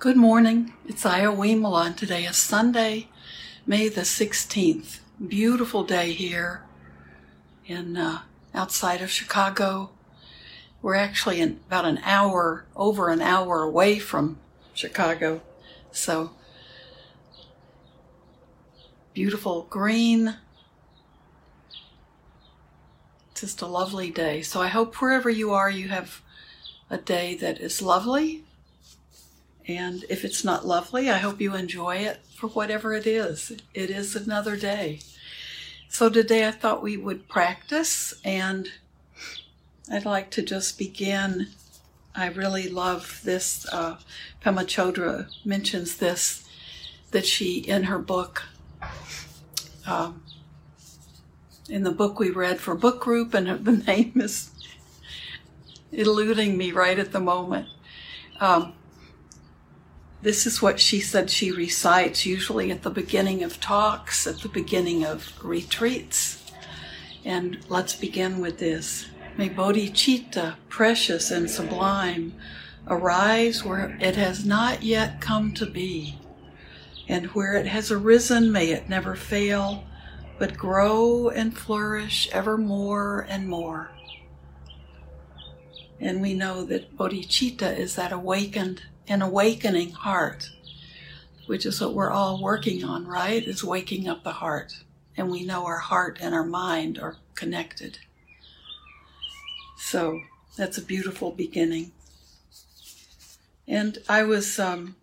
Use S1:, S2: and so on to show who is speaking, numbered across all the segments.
S1: Good morning. It's and today is Sunday, May the 16th. Beautiful day here in uh, outside of Chicago. We're actually in about an hour, over an hour away from Chicago. So beautiful green. Just a lovely day. So I hope wherever you are, you have a day that is lovely and if it's not lovely, I hope you enjoy it for whatever it is. It is another day. So today I thought we would practice, and I'd like to just begin. I really love this. Uh, Pema Chödrön mentions this that she, in her book, um, in the book we read for book group, and the name is eluding me right at the moment. Um, this is what she said she recites usually at the beginning of talks, at the beginning of retreats. And let's begin with this. May bodhicitta, precious and sublime, arise where it has not yet come to be. And where it has arisen, may it never fail, but grow and flourish ever more and more. And we know that bodhicitta is that awakened an awakening heart, which is what we're all working on, right? Is waking up the heart. And we know our heart and our mind are connected. So that's a beautiful beginning. And I was um,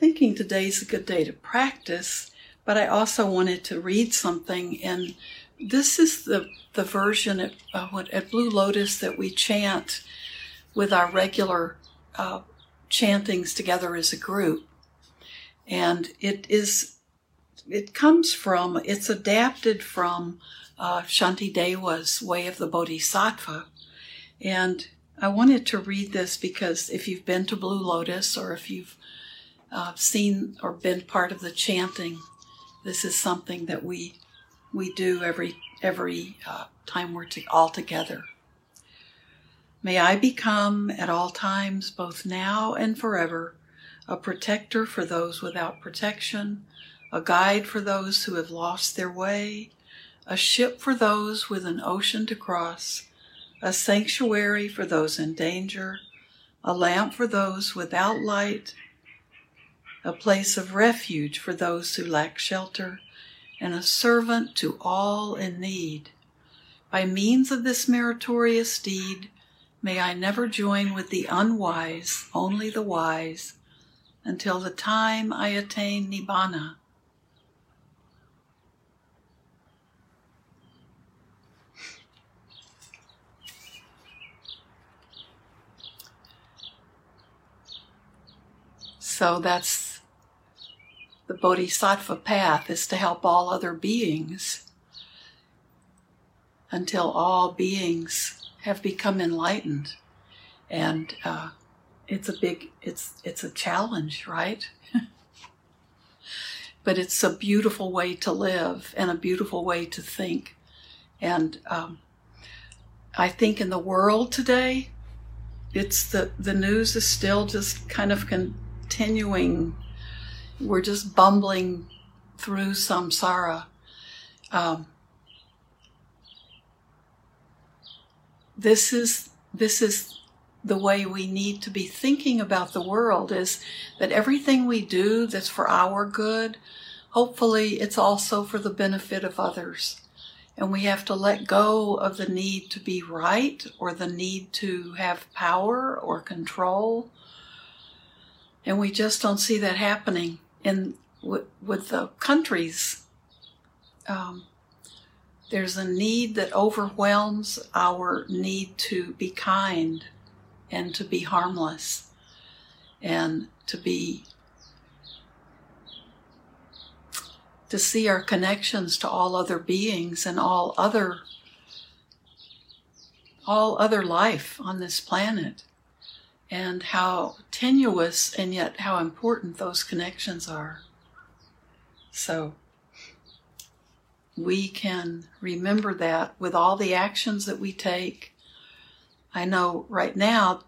S1: thinking today's a good day to practice, but I also wanted to read something. And this is the, the version at, uh, at Blue Lotus that we chant with our regular uh, chantings together as a group. And it is, it comes from, it's adapted from uh, Shantideva's Way of the Bodhisattva. And I wanted to read this because if you've been to Blue Lotus or if you've uh, seen or been part of the chanting, this is something that we we do every every uh, time we're to, all together. May I become at all times, both now and forever, a protector for those without protection, a guide for those who have lost their way, a ship for those with an ocean to cross, a sanctuary for those in danger, a lamp for those without light, a place of refuge for those who lack shelter, and a servant to all in need. By means of this meritorious deed, May I never join with the unwise, only the wise, until the time I attain Nibbana. So that's the Bodhisattva path is to help all other beings until all beings have become enlightened, and uh, it's a big it's it's a challenge, right? but it's a beautiful way to live and a beautiful way to think, and um, I think in the world today, it's the the news is still just kind of continuing. We're just bumbling through samsara. Um, this is this is the way we need to be thinking about the world is that everything we do that's for our good hopefully it's also for the benefit of others. And we have to let go of the need to be right or the need to have power or control. And we just don't see that happening in with, with the countries. Um, there's a need that overwhelms our need to be kind and to be harmless and to be to see our connections to all other beings and all other all other life on this planet and how tenuous and yet how important those connections are. So we can remember that with all the actions that we take. I know right now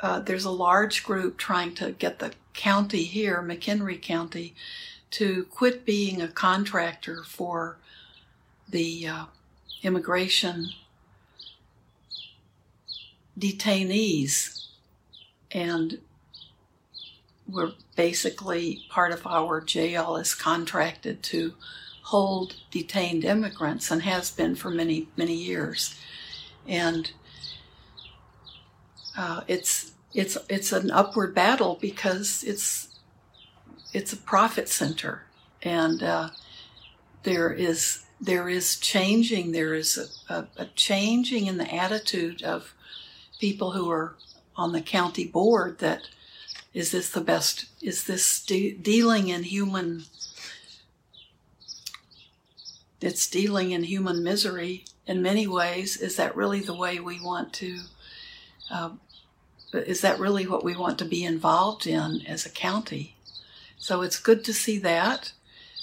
S1: uh, there's a large group trying to get the county here, McHenry County, to quit being a contractor for the uh, immigration detainees. And we're basically part of our jail is contracted to hold detained immigrants and has been for many, many years. And uh, it's it's it's an upward battle because it's it's a profit center, and uh, there is there is changing. There is a, a, a, changing in the attitude of people who are on the county board. That is this the best? Is this de- dealing in human? It's dealing in human misery in many ways. Is that really the way we want to? Uh, is that really what we want to be involved in as a county? So it's good to see that,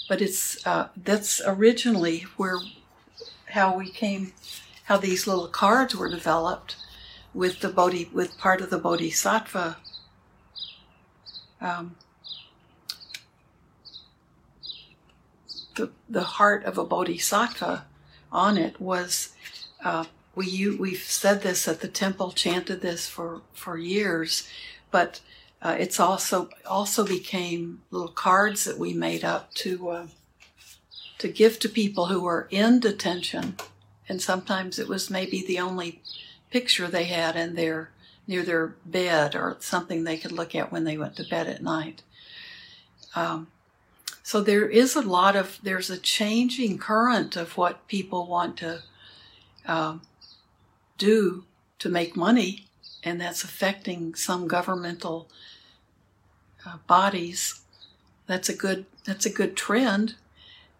S1: but it's uh, that's originally where how we came, how these little cards were developed with the Bodhi, with part of the Bodhisattva. Um, the the heart of a Bodhisattva on it was. Uh, we we've said this at the temple, chanted this for for years, but uh, it's also also became little cards that we made up to uh, to give to people who were in detention, and sometimes it was maybe the only picture they had in their near their bed or something they could look at when they went to bed at night. Um, so there is a lot of there's a changing current of what people want to. Um, do to make money, and that's affecting some governmental uh, bodies. That's a good that's a good trend,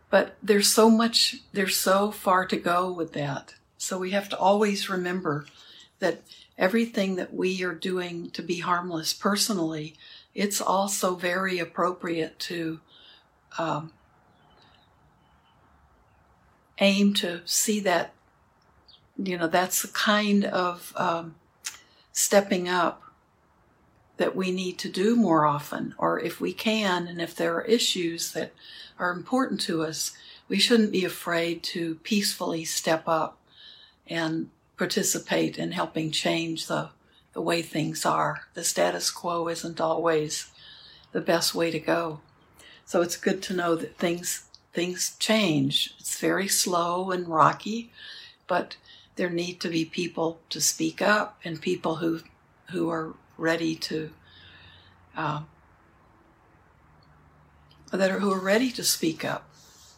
S1: but there's so much there's so far to go with that. So we have to always remember that everything that we are doing to be harmless personally, it's also very appropriate to um, aim to see that you know, that's the kind of um, stepping up that we need to do more often, or if we can, and if there are issues that are important to us, we shouldn't be afraid to peacefully step up and participate in helping change the, the way things are. The status quo isn't always the best way to go. So it's good to know that things things change. It's very slow and rocky, but there need to be people to speak up and people who who are ready to um, that are who are ready to speak up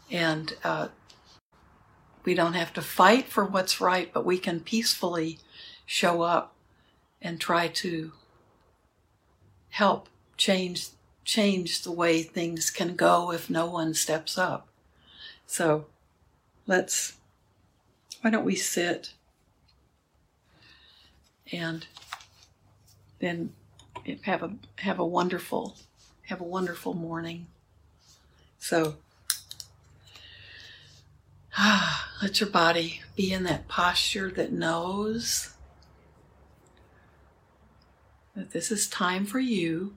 S1: and uh, we don't have to fight for what's right but we can peacefully show up and try to help change change the way things can go if no one steps up so let's why don't we sit and then have a have a wonderful have a wonderful morning. So ah, let your body be in that posture that knows that this is time for you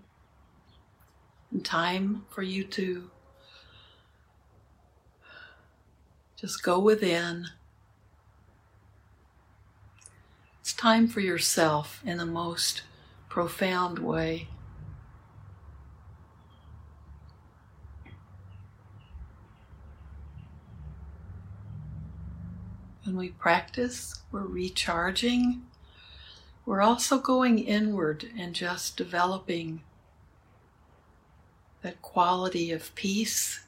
S1: and time for you to just go within It's time for yourself in the most profound way. When we practice, we're recharging. We're also going inward and just developing that quality of peace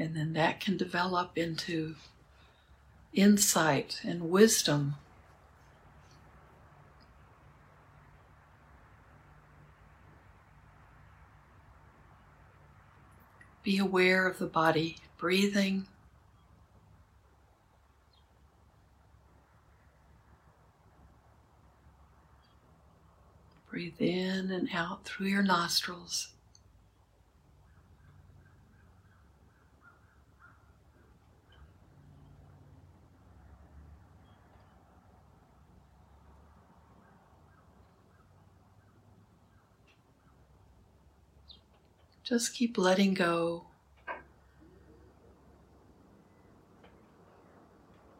S1: And then that can develop into insight and wisdom. Be aware of the body breathing. Breathe in and out through your nostrils. Just keep letting go.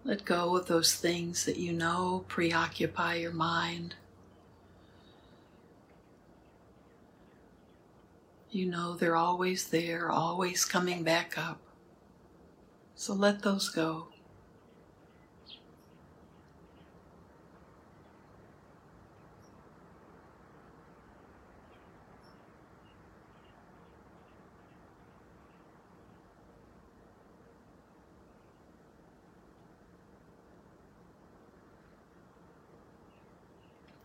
S1: Let go of those things that you know preoccupy your mind. You know they're always there, always coming back up. So let those go.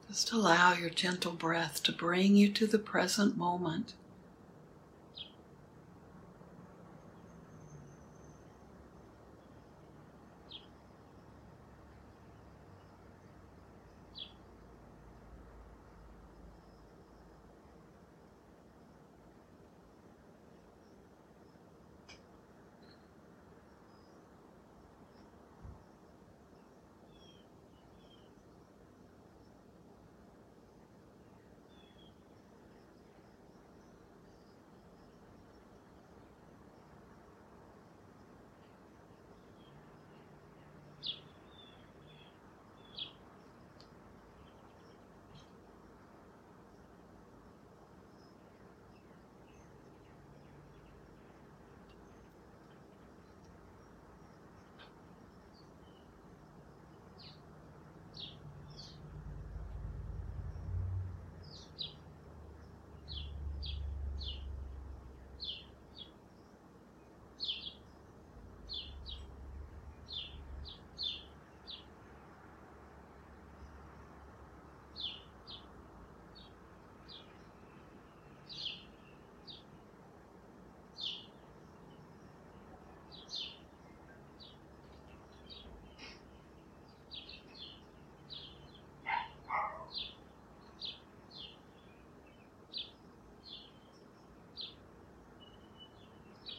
S1: Just allow your gentle breath to bring you to the present moment.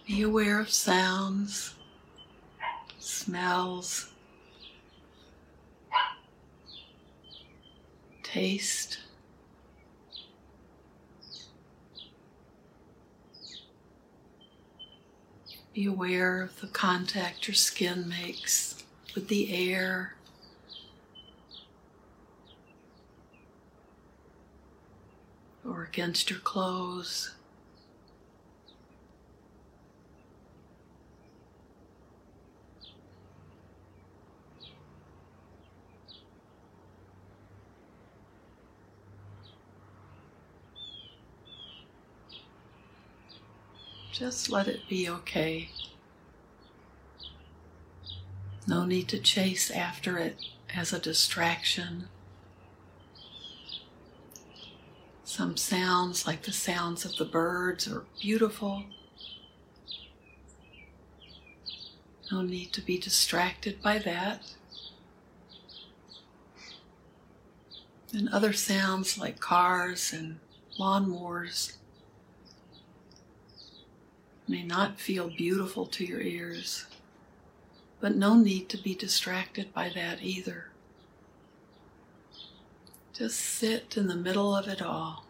S1: Be aware of sounds, smells, taste. Be aware of the contact your skin makes with the air. Or against your clothes. Just let it be okay. No need to chase after it as a distraction. Some sounds, like the sounds of the birds, are beautiful. No need to be distracted by that. And other sounds like cars and lawnmowers may not feel beautiful to your ears, but no need to be distracted by that either. Just sit in the middle of it all.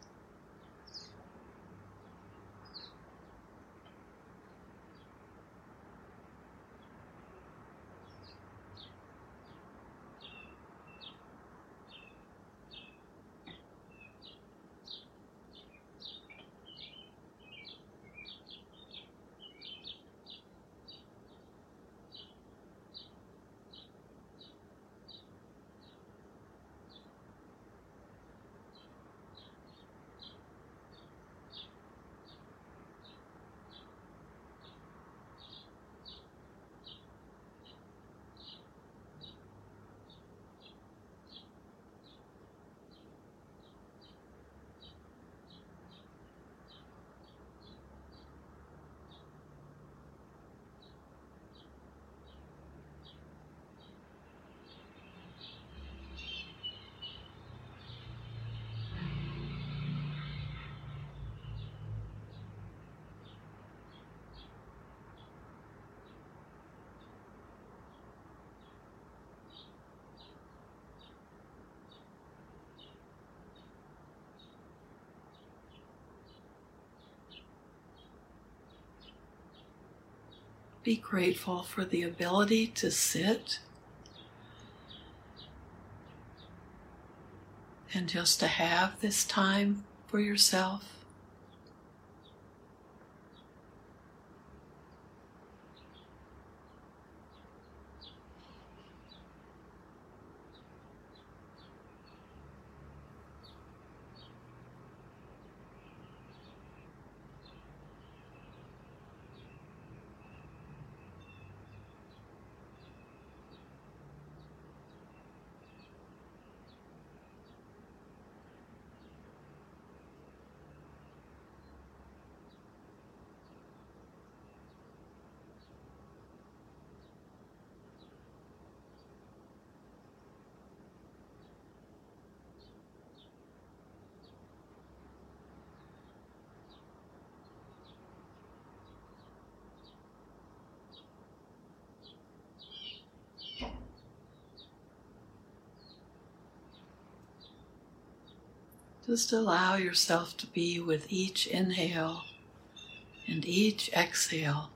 S1: Be grateful for the ability to sit and just to have this time for yourself. Just allow yourself to be with each inhale and each exhale.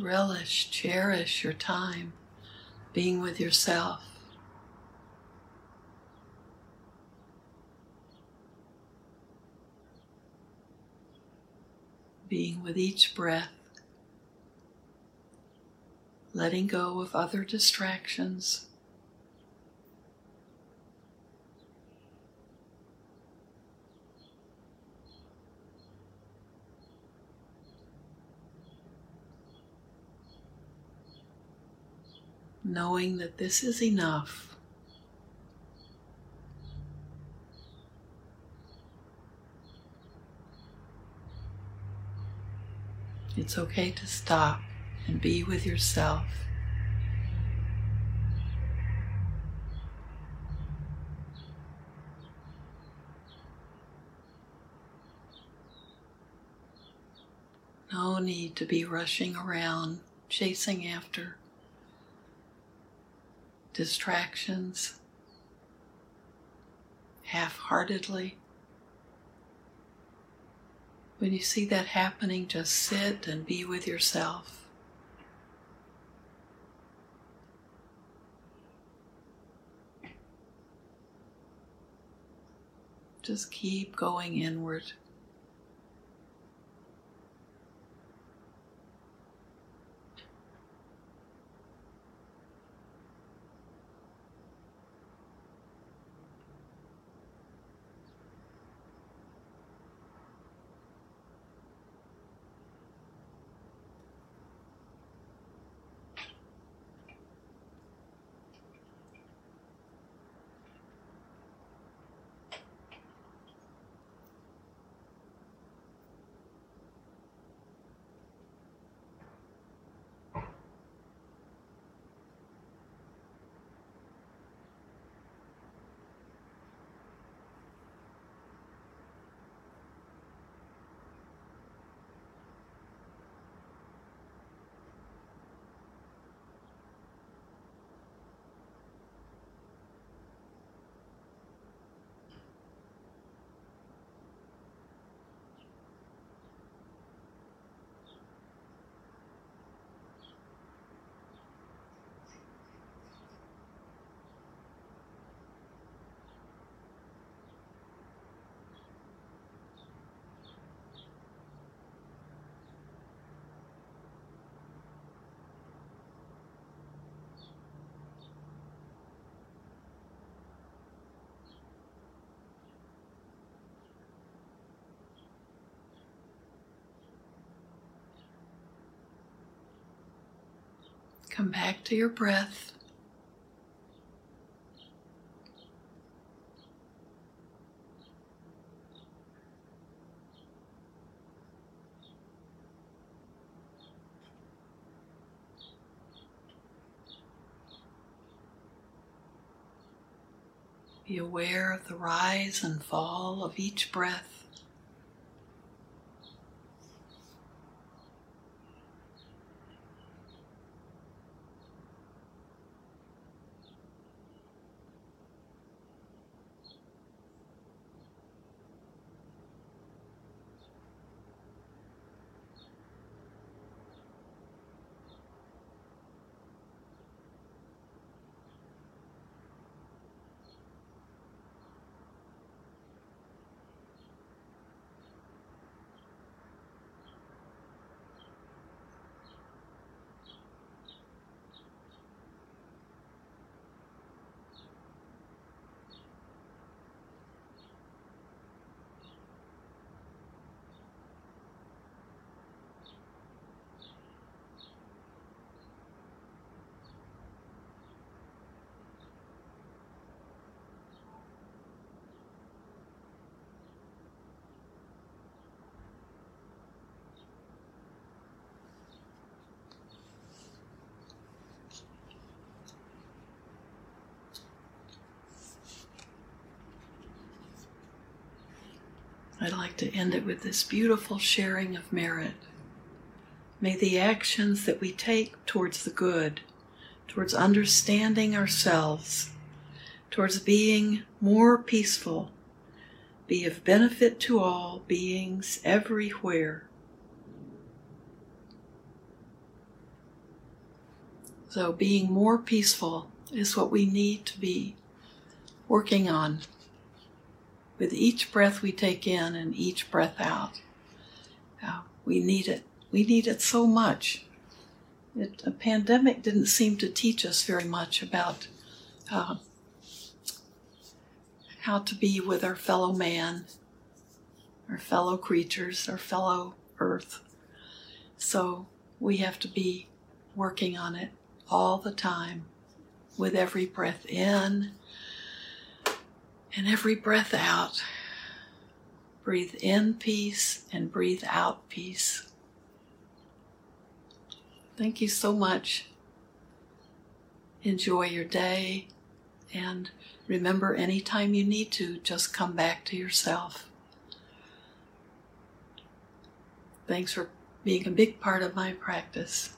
S1: Relish, cherish your time being with yourself. Being with each breath, letting go of other distractions. Knowing that this is enough. It's okay to stop and be with yourself. No need to be rushing around, chasing after distractions half heartedly. When you see that happening, just sit and be with yourself. Just keep going inward. Come back to your breath. Be aware of the rise and fall of each breath. I'd like to end it with this beautiful sharing of merit. May the actions that we take towards the good, towards understanding ourselves, towards being more peaceful, be of benefit to all beings everywhere. So, being more peaceful is what we need to be working on with each breath we take in and each breath out. Uh, we need it. We need it so much. It, a pandemic didn't seem to teach us very much about uh, how to be with our fellow man, our fellow creatures, our fellow earth. So we have to be working on it all the time with every breath in and every breath out, breathe in peace and breathe out peace. Thank you so much. Enjoy your day and remember anytime you need to, just come back to yourself. Thanks for being a big part of my practice.